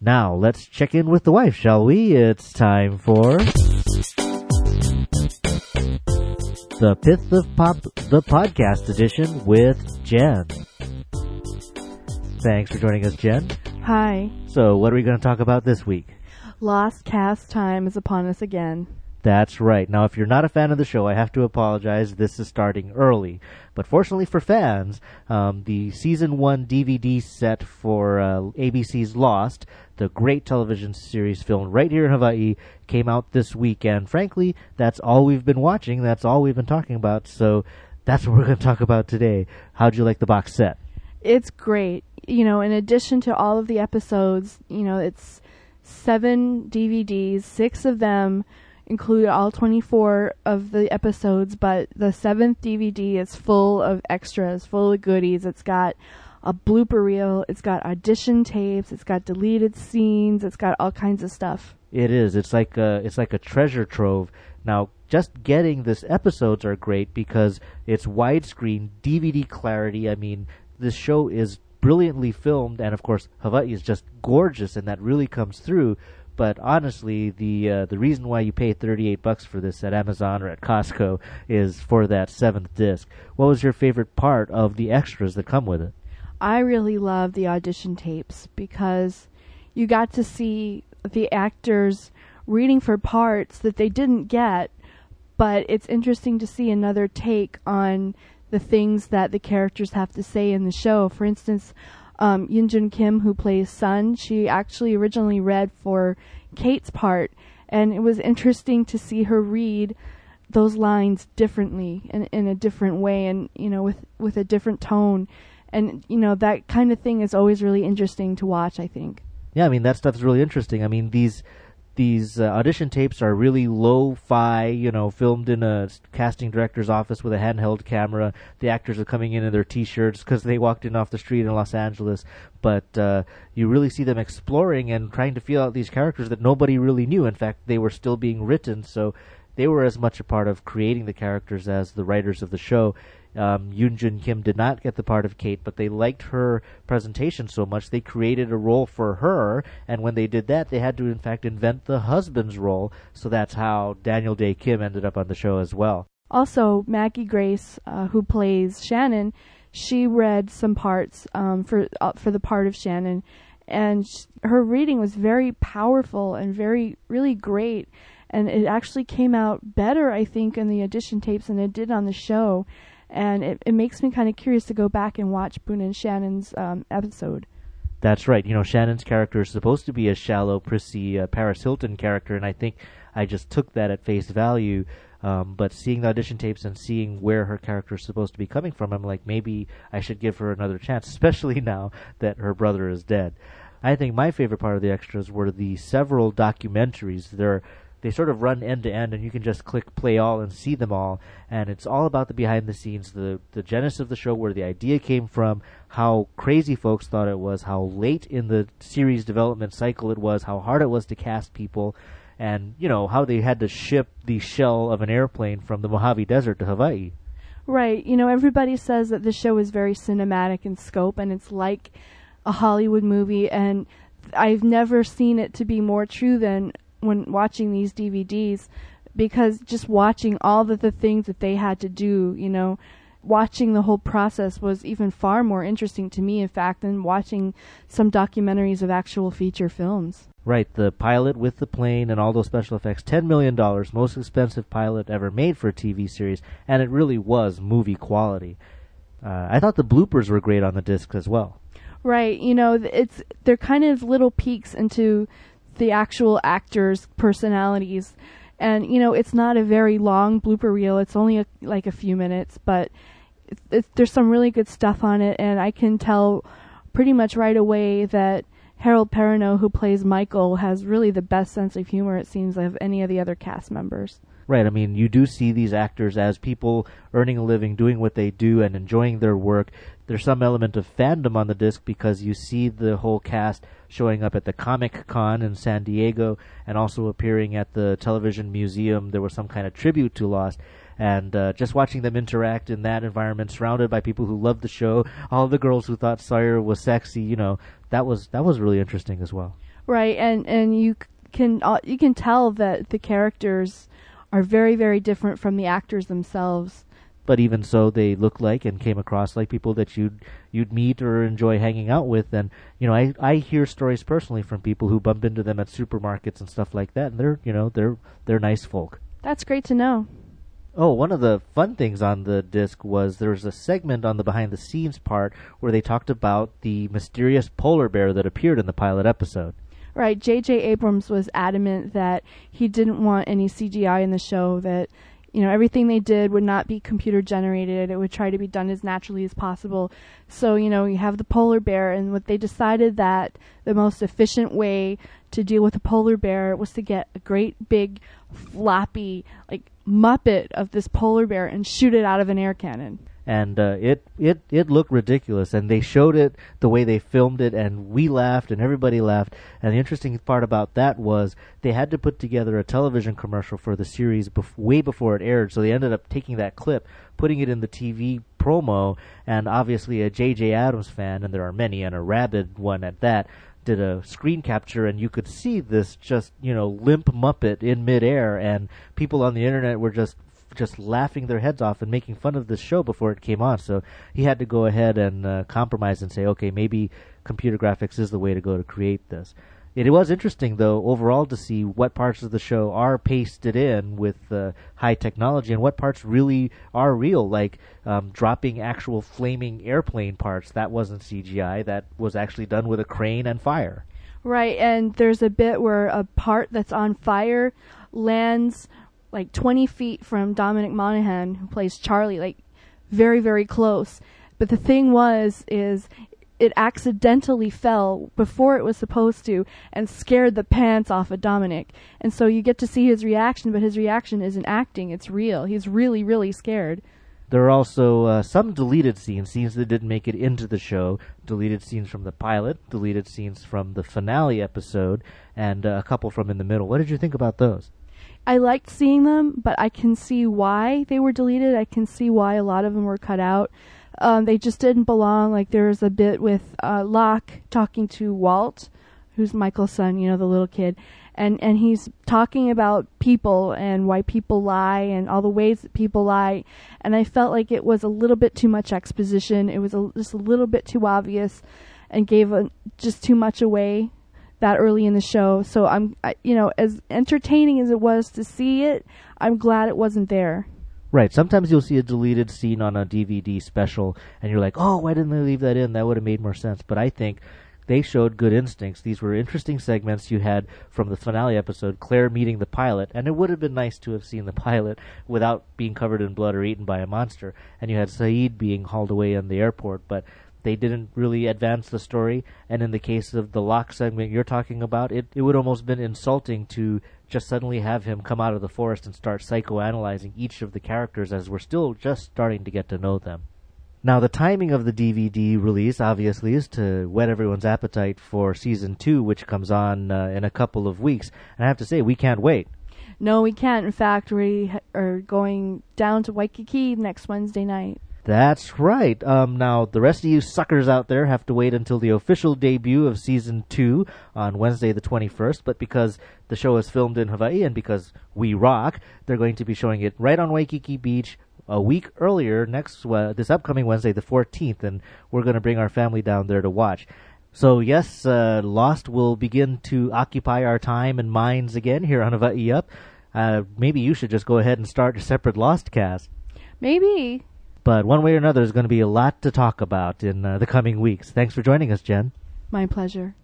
Now, let's check in with the wife, shall we? It's time for. The Pith of Pop, the podcast edition with Jen. Thanks for joining us, Jen. Hi. So, what are we going to talk about this week? Lost cast time is upon us again. That's right. Now, if you're not a fan of the show, I have to apologize. This is starting early. But fortunately for fans, um, the season one DVD set for uh, ABC's Lost, the great television series filmed right here in Hawaii, came out this weekend. Frankly, that's all we've been watching. That's all we've been talking about. So that's what we're going to talk about today. How'd you like the box set? It's great. You know, in addition to all of the episodes, you know, it's seven DVDs, six of them include all 24 of the episodes, but the seventh DVD is full of extras, full of goodies. It's got a blooper reel, it's got audition tapes, it's got deleted scenes, it's got all kinds of stuff. It is. It's like a, it's like a treasure trove. Now, just getting this episodes are great because it's widescreen DVD clarity. I mean, this show is brilliantly filmed, and of course, Hawaii is just gorgeous, and that really comes through. But honestly, the uh, the reason why you pay 38 bucks for this at Amazon or at Costco is for that seventh disc. What was your favorite part of the extras that come with it? I really love the audition tapes because you got to see the actors reading for parts that they didn't get, but it's interesting to see another take on the things that the characters have to say in the show. For instance, um, Yunjin Kim, who plays Sun, she actually originally read for Kate's part, and it was interesting to see her read those lines differently in, in a different way, and you know, with with a different tone, and you know that kind of thing is always really interesting to watch. I think. Yeah, I mean that stuff is really interesting. I mean these these uh, audition tapes are really lo-fi, you know, filmed in a casting director's office with a handheld camera. The actors are coming in in their t-shirts because they walked in off the street in Los Angeles. But uh, you really see them exploring and trying to feel out these characters that nobody really knew. In fact, they were still being written, so they were as much a part of creating the characters as the writers of the show. Um, Yunjin Kim did not get the part of Kate, but they liked her presentation so much they created a role for her. And when they did that, they had to in fact invent the husband's role. So that's how Daniel Dae Kim ended up on the show as well. Also, Maggie Grace, uh, who plays Shannon, she read some parts um, for uh, for the part of Shannon, and sh- her reading was very powerful and very really great. And it actually came out better, I think, in the audition tapes than it did on the show and it, it makes me kind of curious to go back and watch Boone and Shannon's um, episode. That's right. You know, Shannon's character is supposed to be a shallow, prissy uh, Paris Hilton character, and I think I just took that at face value. Um, but seeing the audition tapes and seeing where her character is supposed to be coming from, I'm like, maybe I should give her another chance, especially now that her brother is dead. I think my favorite part of the extras were the several documentaries. There they sort of run end to end, and you can just click play all and see them all. And it's all about the behind the scenes, the the genesis of the show, where the idea came from, how crazy folks thought it was, how late in the series development cycle it was, how hard it was to cast people, and you know how they had to ship the shell of an airplane from the Mojave Desert to Hawaii. Right. You know, everybody says that the show is very cinematic in scope, and it's like a Hollywood movie, and I've never seen it to be more true than when watching these DVDs because just watching all of the things that they had to do, you know, watching the whole process was even far more interesting to me, in fact, than watching some documentaries of actual feature films. Right, the pilot with the plane and all those special effects, $10 million, most expensive pilot ever made for a TV series, and it really was movie quality. Uh, I thought the bloopers were great on the disc as well. Right, you know, it's they're kind of little peeks into the actual actors' personalities. And you know, it's not a very long blooper reel. It's only a, like a few minutes, but it, it, there's some really good stuff on it, and I can tell pretty much right away that Harold Perrineau, who plays Michael, has really the best sense of humor it seems of any of the other cast members. Right. I mean, you do see these actors as people earning a living, doing what they do, and enjoying their work. There's some element of fandom on the disc because you see the whole cast showing up at the Comic Con in San Diego and also appearing at the Television Museum. There was some kind of tribute to Lost. and uh, just watching them interact in that environment, surrounded by people who loved the show, all the girls who thought Sawyer was sexy, you know, that was that was really interesting as well. Right, and and you can uh, you can tell that the characters are very very different from the actors themselves but even so, they look like and came across like people that you'd you'd meet or enjoy hanging out with. And you know, I I hear stories personally from people who bump into them at supermarkets and stuff like that, and they're you know they're they're nice folk. That's great to know. Oh, one of the fun things on the disc was there was a segment on the behind the scenes part where they talked about the mysterious polar bear that appeared in the pilot episode. Right, J.J. Abrams was adamant that he didn't want any CGI in the show, that you know everything they did would not be computer generated it would try to be done as naturally as possible so you know you have the polar bear and what they decided that the most efficient way to deal with a polar bear was to get a great big floppy like muppet of this polar bear and shoot it out of an air cannon and uh, it it it looked ridiculous. And they showed it the way they filmed it, and we laughed, and everybody laughed. And the interesting part about that was they had to put together a television commercial for the series bef- way before it aired. So they ended up taking that clip, putting it in the TV promo, and obviously a J.J. Abrams fan, and there are many, and a rabid one at that did a screen capture and you could see this just you know limp muppet in midair and people on the internet were just just laughing their heads off and making fun of this show before it came on. So he had to go ahead and uh, compromise and say, okay, maybe computer graphics is the way to go to create this. It was interesting, though, overall to see what parts of the show are pasted in with uh, high technology and what parts really are real, like um, dropping actual flaming airplane parts. That wasn't CGI, that was actually done with a crane and fire. Right, and there's a bit where a part that's on fire lands like 20 feet from Dominic Monaghan, who plays Charlie, like very, very close. But the thing was, is it accidentally fell before it was supposed to and scared the pants off of Dominic. And so you get to see his reaction, but his reaction isn't acting, it's real. He's really, really scared. There are also uh, some deleted scenes, scenes that didn't make it into the show, deleted scenes from the pilot, deleted scenes from the finale episode, and uh, a couple from in the middle. What did you think about those? I liked seeing them, but I can see why they were deleted. I can see why a lot of them were cut out. Um, they just didn't belong. Like there was a bit with uh, Locke talking to Walt, who's Michael's son, you know, the little kid, and and he's talking about people and why people lie and all the ways that people lie. And I felt like it was a little bit too much exposition. It was a, just a little bit too obvious, and gave a, just too much away that early in the show. So I'm, I, you know, as entertaining as it was to see it, I'm glad it wasn't there. Right. Sometimes you'll see a deleted scene on a DVD special, and you're like, "Oh, why didn't they leave that in? That would have made more sense." But I think they showed good instincts. These were interesting segments you had from the finale episode, Claire meeting the pilot, and it would have been nice to have seen the pilot without being covered in blood or eaten by a monster. And you had Sayid being hauled away in the airport, but they didn't really advance the story. And in the case of the Locke segment you're talking about, it, it would almost been insulting to just suddenly have him come out of the forest and start psychoanalyzing each of the characters as we're still just starting to get to know them. Now, the timing of the DVD release, obviously, is to whet everyone's appetite for season two, which comes on uh, in a couple of weeks. And I have to say, we can't wait. No, we can't. In fact, we are going down to Waikiki next Wednesday night. That's right. Um, now, the rest of you suckers out there have to wait until the official debut of season two on Wednesday the 21st, but because the show is filmed in Hawaii and because we rock, they're going to be showing it right on Waikiki Beach a week earlier, next uh, this upcoming Wednesday the 14th, and we're going to bring our family down there to watch. So yes, uh, Lost will begin to occupy our time and minds again here on Hawaii Up. Uh, maybe you should just go ahead and start a separate Lost cast. Maybe. But one way or another, there's going to be a lot to talk about in uh, the coming weeks. Thanks for joining us, Jen. My pleasure.